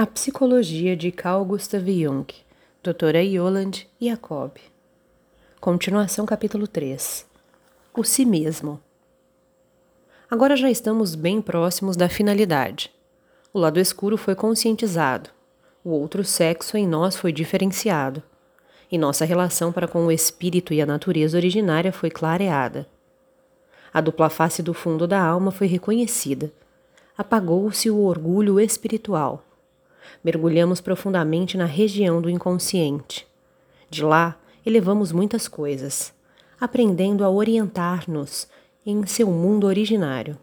A Psicologia de Carl Gustav Jung, Doutora Yolande Jacob. Continuação, capítulo 3. O si mesmo. Agora já estamos bem próximos da finalidade. O lado escuro foi conscientizado. O outro sexo em nós foi diferenciado. E nossa relação para com o espírito e a natureza originária foi clareada. A dupla face do fundo da alma foi reconhecida. Apagou-se o orgulho espiritual mergulhamos profundamente na região do inconsciente. De lá, elevamos muitas coisas, aprendendo a orientar-nos em seu mundo originário.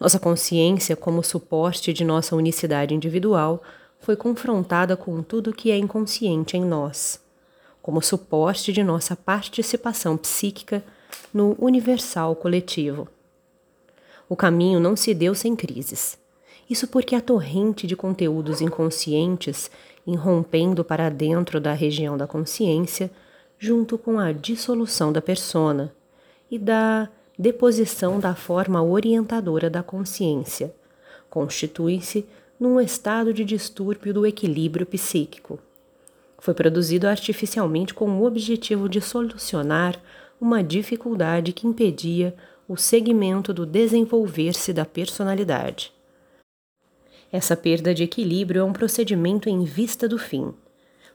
Nossa consciência, como suporte de nossa unicidade individual, foi confrontada com tudo que é inconsciente em nós, como suporte de nossa participação psíquica no universal coletivo. O caminho não se deu sem crises. Isso porque a torrente de conteúdos inconscientes, irrompendo para dentro da região da consciência, junto com a dissolução da persona e da deposição da forma orientadora da consciência, constituem-se num estado de distúrbio do equilíbrio psíquico. Foi produzido artificialmente com o objetivo de solucionar uma dificuldade que impedia o segmento do desenvolver-se da personalidade. Essa perda de equilíbrio é um procedimento em vista do fim,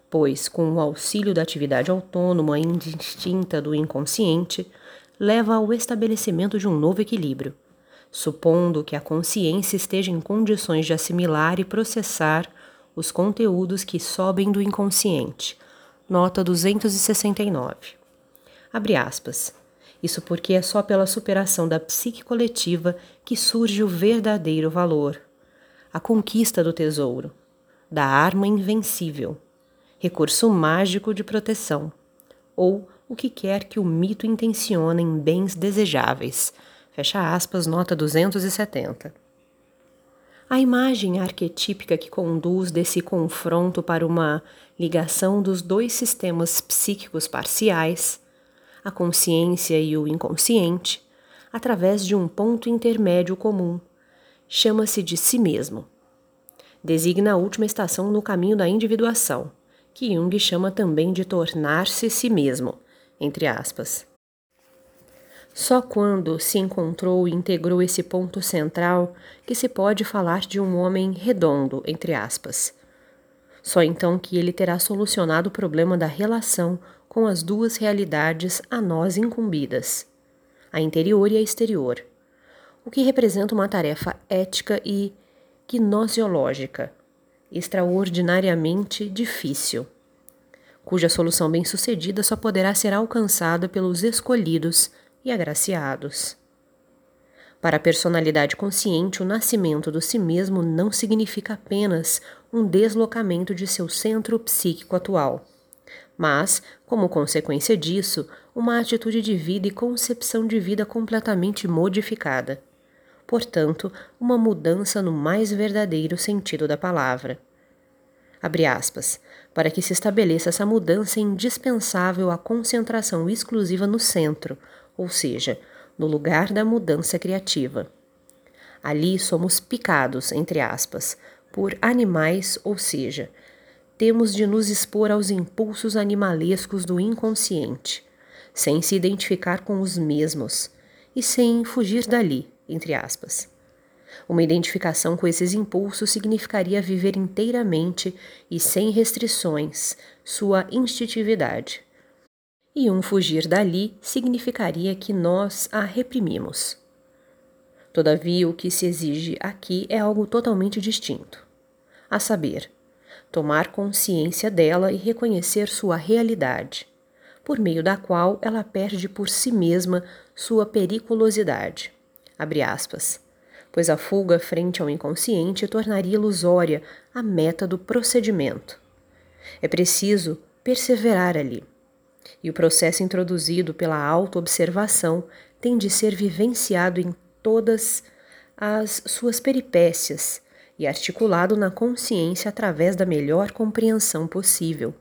pois, com o auxílio da atividade autônoma e indistinta do inconsciente, leva ao estabelecimento de um novo equilíbrio, supondo que a consciência esteja em condições de assimilar e processar os conteúdos que sobem do inconsciente. Nota 269. Abre aspas. Isso porque é só pela superação da psique coletiva que surge o verdadeiro valor a conquista do tesouro, da arma invencível, recurso mágico de proteção, ou o que quer que o mito intencione em bens desejáveis. Fecha aspas, nota 270. A imagem arquetípica que conduz desse confronto para uma ligação dos dois sistemas psíquicos parciais, a consciência e o inconsciente, através de um ponto intermédio comum, chama-se de si mesmo. Designa a última estação no caminho da individuação, que Jung chama também de tornar-se si mesmo, entre aspas. Só quando se encontrou e integrou esse ponto central que se pode falar de um homem redondo, entre aspas. Só então que ele terá solucionado o problema da relação com as duas realidades a nós incumbidas, a interior e a exterior o que representa uma tarefa ética e gnosiológica extraordinariamente difícil, cuja solução bem-sucedida só poderá ser alcançada pelos escolhidos e agraciados. Para a personalidade consciente, o nascimento do si mesmo não significa apenas um deslocamento de seu centro psíquico atual, mas, como consequência disso, uma atitude de vida e concepção de vida completamente modificada portanto, uma mudança no mais verdadeiro sentido da palavra. Aspas. Para que se estabeleça essa mudança é indispensável a concentração exclusiva no centro, ou seja, no lugar da mudança criativa. Ali somos picados, entre aspas, por animais, ou seja, temos de nos expor aos impulsos animalescos do inconsciente, sem se identificar com os mesmos e sem fugir dali, entre aspas. Uma identificação com esses impulsos significaria viver inteiramente e sem restrições sua instintividade. E um fugir dali significaria que nós a reprimimos. Todavia, o que se exige aqui é algo totalmente distinto. A saber, tomar consciência dela e reconhecer sua realidade, por meio da qual ela perde por si mesma sua periculosidade abre aspas, pois a fuga frente ao inconsciente tornaria ilusória a meta do procedimento. É preciso perseverar ali. E o processo introduzido pela autoobservação tem de ser vivenciado em todas as suas peripécias e articulado na consciência através da melhor compreensão possível.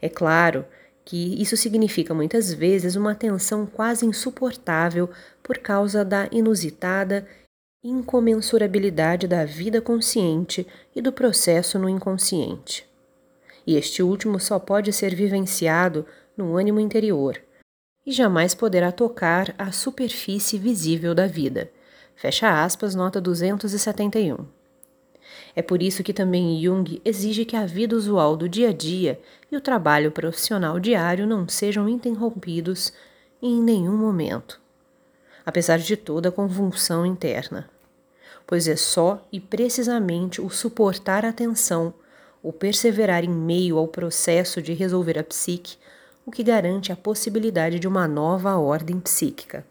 É claro que isso significa muitas vezes uma tensão quase insuportável por causa da inusitada incomensurabilidade da vida consciente e do processo no inconsciente. E este último só pode ser vivenciado no ânimo interior e jamais poderá tocar a superfície visível da vida. Fecha aspas, nota 271. É por isso que também Jung exige que a vida usual do dia a dia e o trabalho profissional diário não sejam interrompidos em nenhum momento, apesar de toda a convulsão interna. Pois é só e precisamente o suportar a tensão, o perseverar em meio ao processo de resolver a psique, o que garante a possibilidade de uma nova ordem psíquica.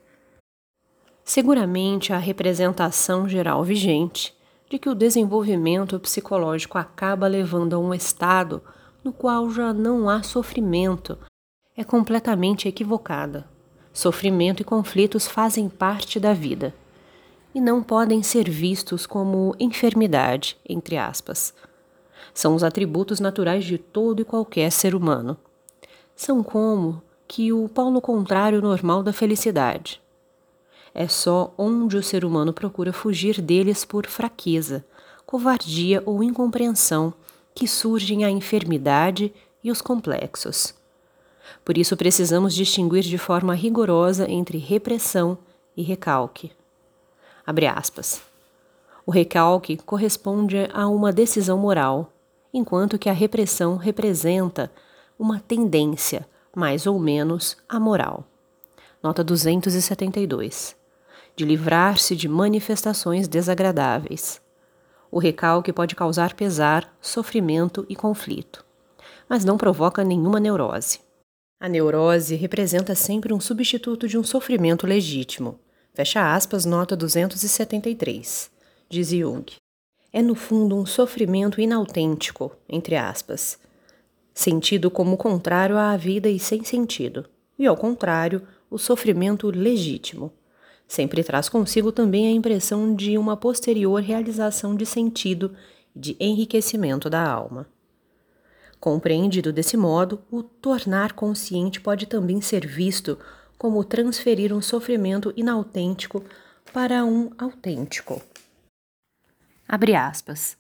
Seguramente a representação geral vigente de que o desenvolvimento psicológico acaba levando a um estado no qual já não há sofrimento é completamente equivocada. Sofrimento e conflitos fazem parte da vida e não podem ser vistos como enfermidade, entre aspas. São os atributos naturais de todo e qualquer ser humano. São como que o polo contrário normal da felicidade. É só onde o ser humano procura fugir deles por fraqueza, covardia ou incompreensão que surgem a enfermidade e os complexos. Por isso precisamos distinguir de forma rigorosa entre repressão e recalque. Abre aspas. O recalque corresponde a uma decisão moral, enquanto que a repressão representa uma tendência, mais ou menos, amoral. Nota 272 de livrar-se de manifestações desagradáveis. O recalque pode causar pesar, sofrimento e conflito, mas não provoca nenhuma neurose. A neurose representa sempre um substituto de um sofrimento legítimo. Fecha aspas, nota 273, diz Jung. É no fundo um sofrimento inautêntico, entre aspas, sentido como contrário à vida e sem sentido, e ao contrário, o sofrimento legítimo sempre traz consigo também a impressão de uma posterior realização de sentido e de enriquecimento da alma. Compreendido desse modo, o tornar consciente pode também ser visto como transferir um sofrimento inautêntico para um autêntico. Abre aspas.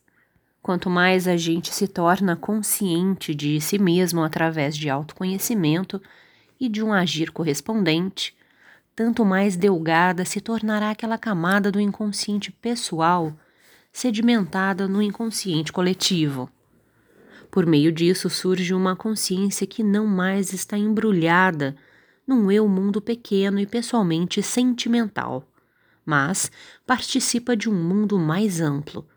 Quanto mais a gente se torna consciente de si mesmo através de autoconhecimento e de um agir correspondente, tanto mais delgada se tornará aquela camada do inconsciente pessoal sedimentada no inconsciente coletivo. Por meio disso surge uma consciência que não mais está embrulhada num eu mundo pequeno e pessoalmente sentimental, mas participa de um mundo mais amplo,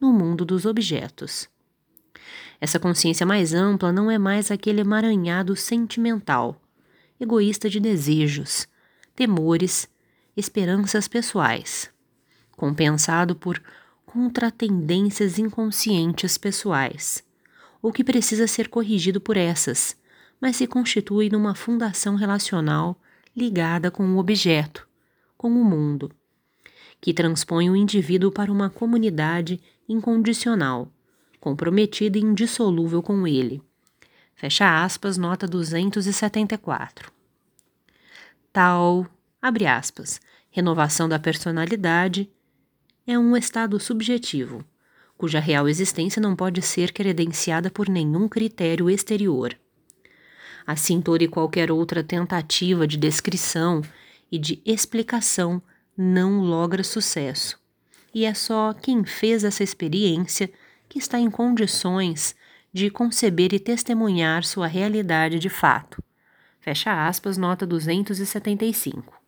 no mundo dos objetos. Essa consciência mais ampla não é mais aquele emaranhado sentimental, egoísta de desejos, temores, esperanças pessoais, compensado por contratendências inconscientes pessoais, ou que precisa ser corrigido por essas, mas se constitui numa fundação relacional ligada com o objeto, com o mundo, que transpõe o indivíduo para uma comunidade incondicional, comprometida e indissolúvel com ele. Fecha aspas, nota 274 tal, abre aspas, renovação da personalidade é um estado subjetivo, cuja real existência não pode ser credenciada por nenhum critério exterior. Assim, toda e qualquer outra tentativa de descrição e de explicação não logra sucesso. E é só quem fez essa experiência que está em condições de conceber e testemunhar sua realidade de fato. Fecha aspas, nota 275.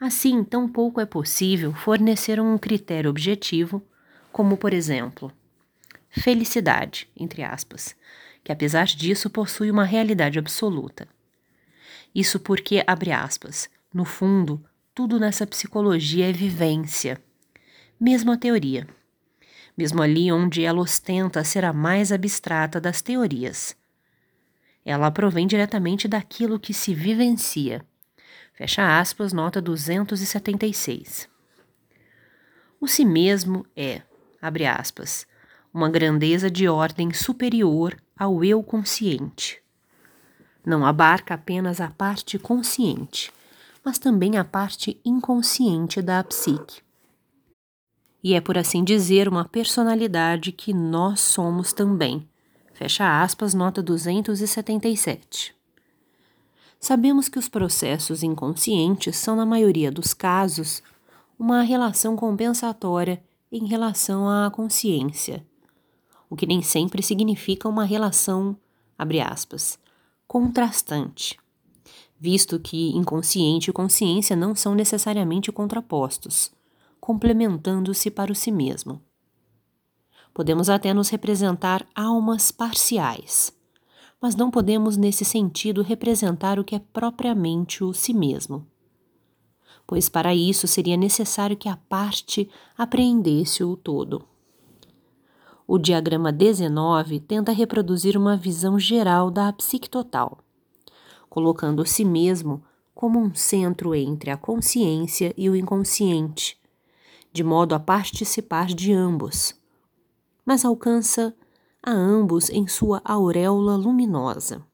Assim, tampouco é possível fornecer um critério objetivo, como, por exemplo, felicidade, entre aspas, que apesar disso possui uma realidade absoluta. Isso porque, abre aspas, no fundo, tudo nessa psicologia é vivência, mesmo a teoria. Mesmo ali onde ela ostenta ser a mais abstrata das teorias ela provém diretamente daquilo que se vivencia. Fecha aspas, nota 276. O si mesmo é, abre aspas, uma grandeza de ordem superior ao eu consciente. Não abarca apenas a parte consciente, mas também a parte inconsciente da psique. e é, por assim dizer, uma personalidade que nós somos também. Fecha aspas, nota 277. Sabemos que os processos inconscientes são, na maioria dos casos, uma relação compensatória em relação à consciência, o que nem sempre significa uma relação, abre aspas, contrastante, visto que inconsciente e consciência não são necessariamente contrapostos, complementando-se para o si mesmo. Podemos até nos representar almas parciais mas não podemos, nesse sentido, representar o que é propriamente o si mesmo. Pois para isso seria necessário que a parte apreendesse o todo. O diagrama 19 tenta reproduzir uma visão geral da psique total, colocando o si mesmo como um centro entre a consciência e o inconsciente, de modo a participar de ambos, mas alcança a ambos em sua auréola luminosa.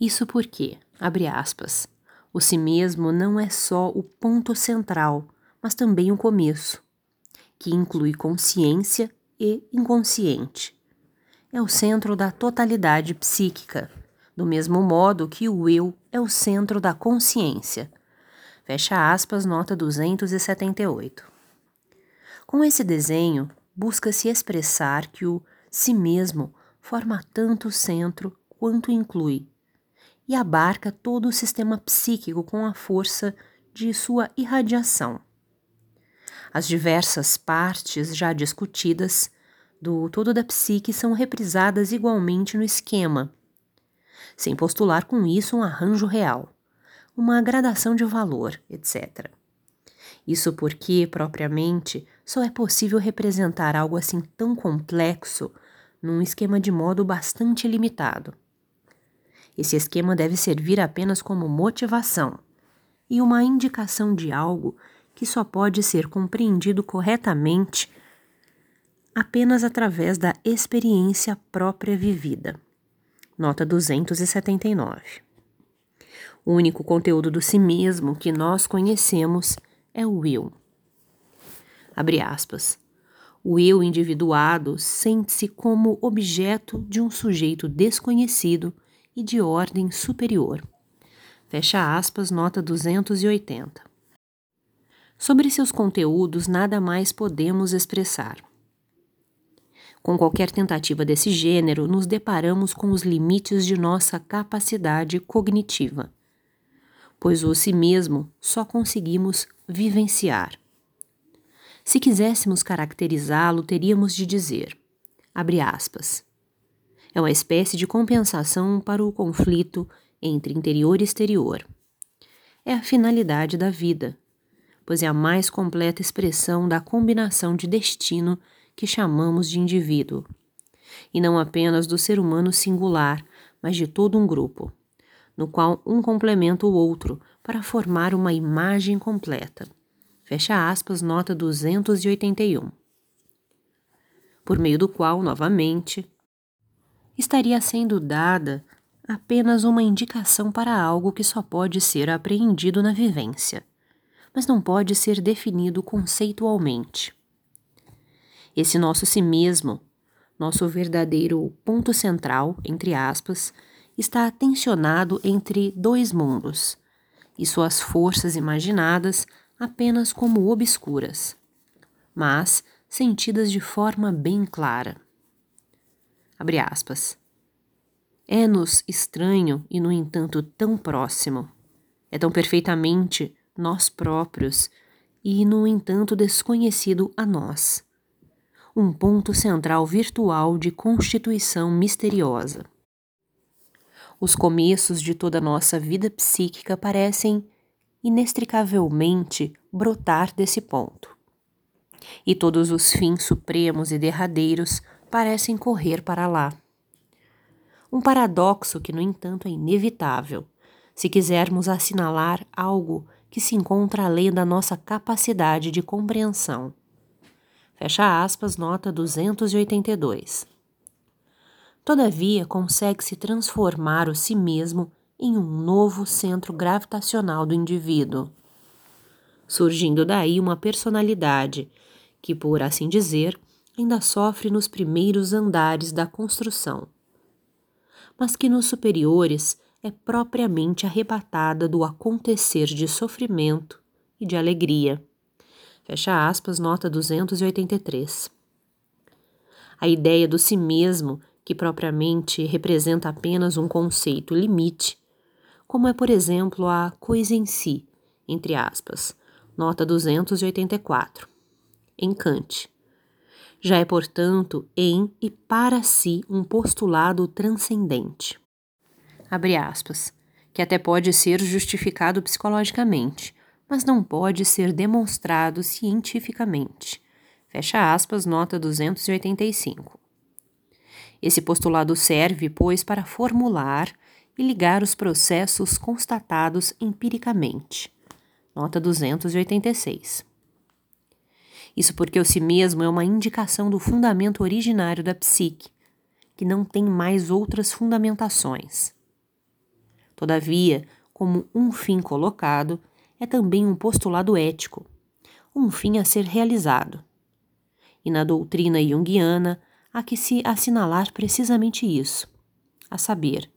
Isso porque, abre aspas, o si mesmo não é só o ponto central, mas também o começo, que inclui consciência e inconsciente. É o centro da totalidade psíquica, do mesmo modo que o eu é o centro da consciência. Fecha aspas, nota 278. Com esse desenho, busca-se expressar que o si mesmo forma tanto o centro quanto inclui, e abarca todo o sistema psíquico com a força de sua irradiação. As diversas partes já discutidas do todo da psique são reprisadas igualmente no esquema, sem postular com isso um arranjo real, uma gradação de valor, etc. Isso porque, propriamente, só é possível representar algo assim tão complexo num esquema de modo bastante limitado. Esse esquema deve servir apenas como motivação e uma indicação de algo que só pode ser compreendido corretamente apenas através da experiência própria vivida. Nota 279. O único conteúdo do si mesmo que nós conhecemos é o eu. Abre aspas. O eu individuado sente-se como objeto de um sujeito desconhecido e de ordem superior. Fecha aspas, nota 280. Sobre seus conteúdos, nada mais podemos expressar. Com qualquer tentativa desse gênero, nos deparamos com os limites de nossa capacidade cognitiva, pois o si mesmo só conseguimos vivenciar. Se quiséssemos caracterizá-lo, teríamos de dizer, abre aspas, é uma espécie de compensação para o conflito entre interior e exterior. É a finalidade da vida, pois é a mais completa expressão da combinação de destino que chamamos de indivíduo, e não apenas do ser humano singular, mas de todo um grupo, no qual um complementa o outro para formar uma imagem completa. Fecha aspas, nota 281. Por meio do qual, novamente, estaria sendo dada apenas uma indicação para algo que só pode ser apreendido na vivência, mas não pode ser definido conceitualmente. Esse nosso si mesmo, nosso verdadeiro ponto central, entre aspas, está tensionado entre dois mundos, e suas forças imaginadas apenas como obscuras, mas sentidas de forma bem clara. Abre aspas. É-nos estranho e, no entanto, tão próximo. É tão perfeitamente nós próprios e, no entanto, desconhecido a nós. Um ponto central virtual de constituição misteriosa. Os começos de toda nossa vida psíquica parecem inextricavelmente brotar desse ponto. E todos os fins supremos e derradeiros parecem correr para lá. Um paradoxo que, no entanto, é inevitável, se quisermos assinalar algo que se encontra além da nossa capacidade de compreensão. Fecha aspas, nota 282. Todavia, consegue-se transformar o si mesmo em um novo centro gravitacional do indivíduo, surgindo daí uma personalidade que, por assim dizer, ainda sofre nos primeiros andares da construção, mas que nos superiores é propriamente arrebatada do acontecer de sofrimento e de alegria. Fecha aspas, nota 283. A ideia do si mesmo, que propriamente representa apenas um conceito limite, como é, por exemplo, a coisa em si, entre aspas, nota 284, em Kant. Já é, portanto, em e para si um postulado transcendente. Abre aspas, que até pode ser justificado psicologicamente, mas não pode ser demonstrado cientificamente. Fecha aspas, nota 285. Esse postulado serve, pois, para formular e ligar os processos constatados empiricamente. Nota 286. Isso porque o si mesmo é uma indicação do fundamento originário da psique, que não tem mais outras fundamentações. Todavia, como um fim colocado, é também um postulado ético, um fim a ser realizado. E na doutrina junguiana há que se assinalar precisamente isso, a saber,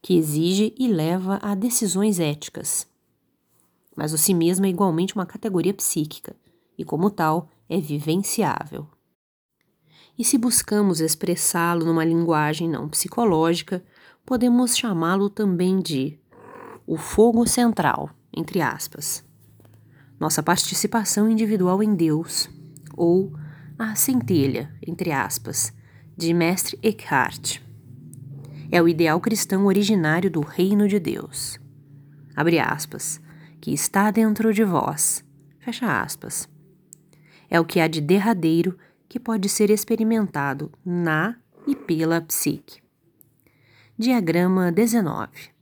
que exige e leva a decisões éticas. Mas o si mesmo é igualmente uma categoria psíquica e, como tal, é vivenciável. E se buscamos expressá-lo numa linguagem não psicológica, podemos chamá-lo também de o fogo central, entre aspas. Nossa participação individual em Deus, ou a centelha, entre aspas, de Mestre Eckhart. É o ideal cristão originário do reino de Deus. Abre aspas, que está dentro de vós. Fecha aspas. É o que há de derradeiro que pode ser experimentado na e pela psique. Diagrama 19.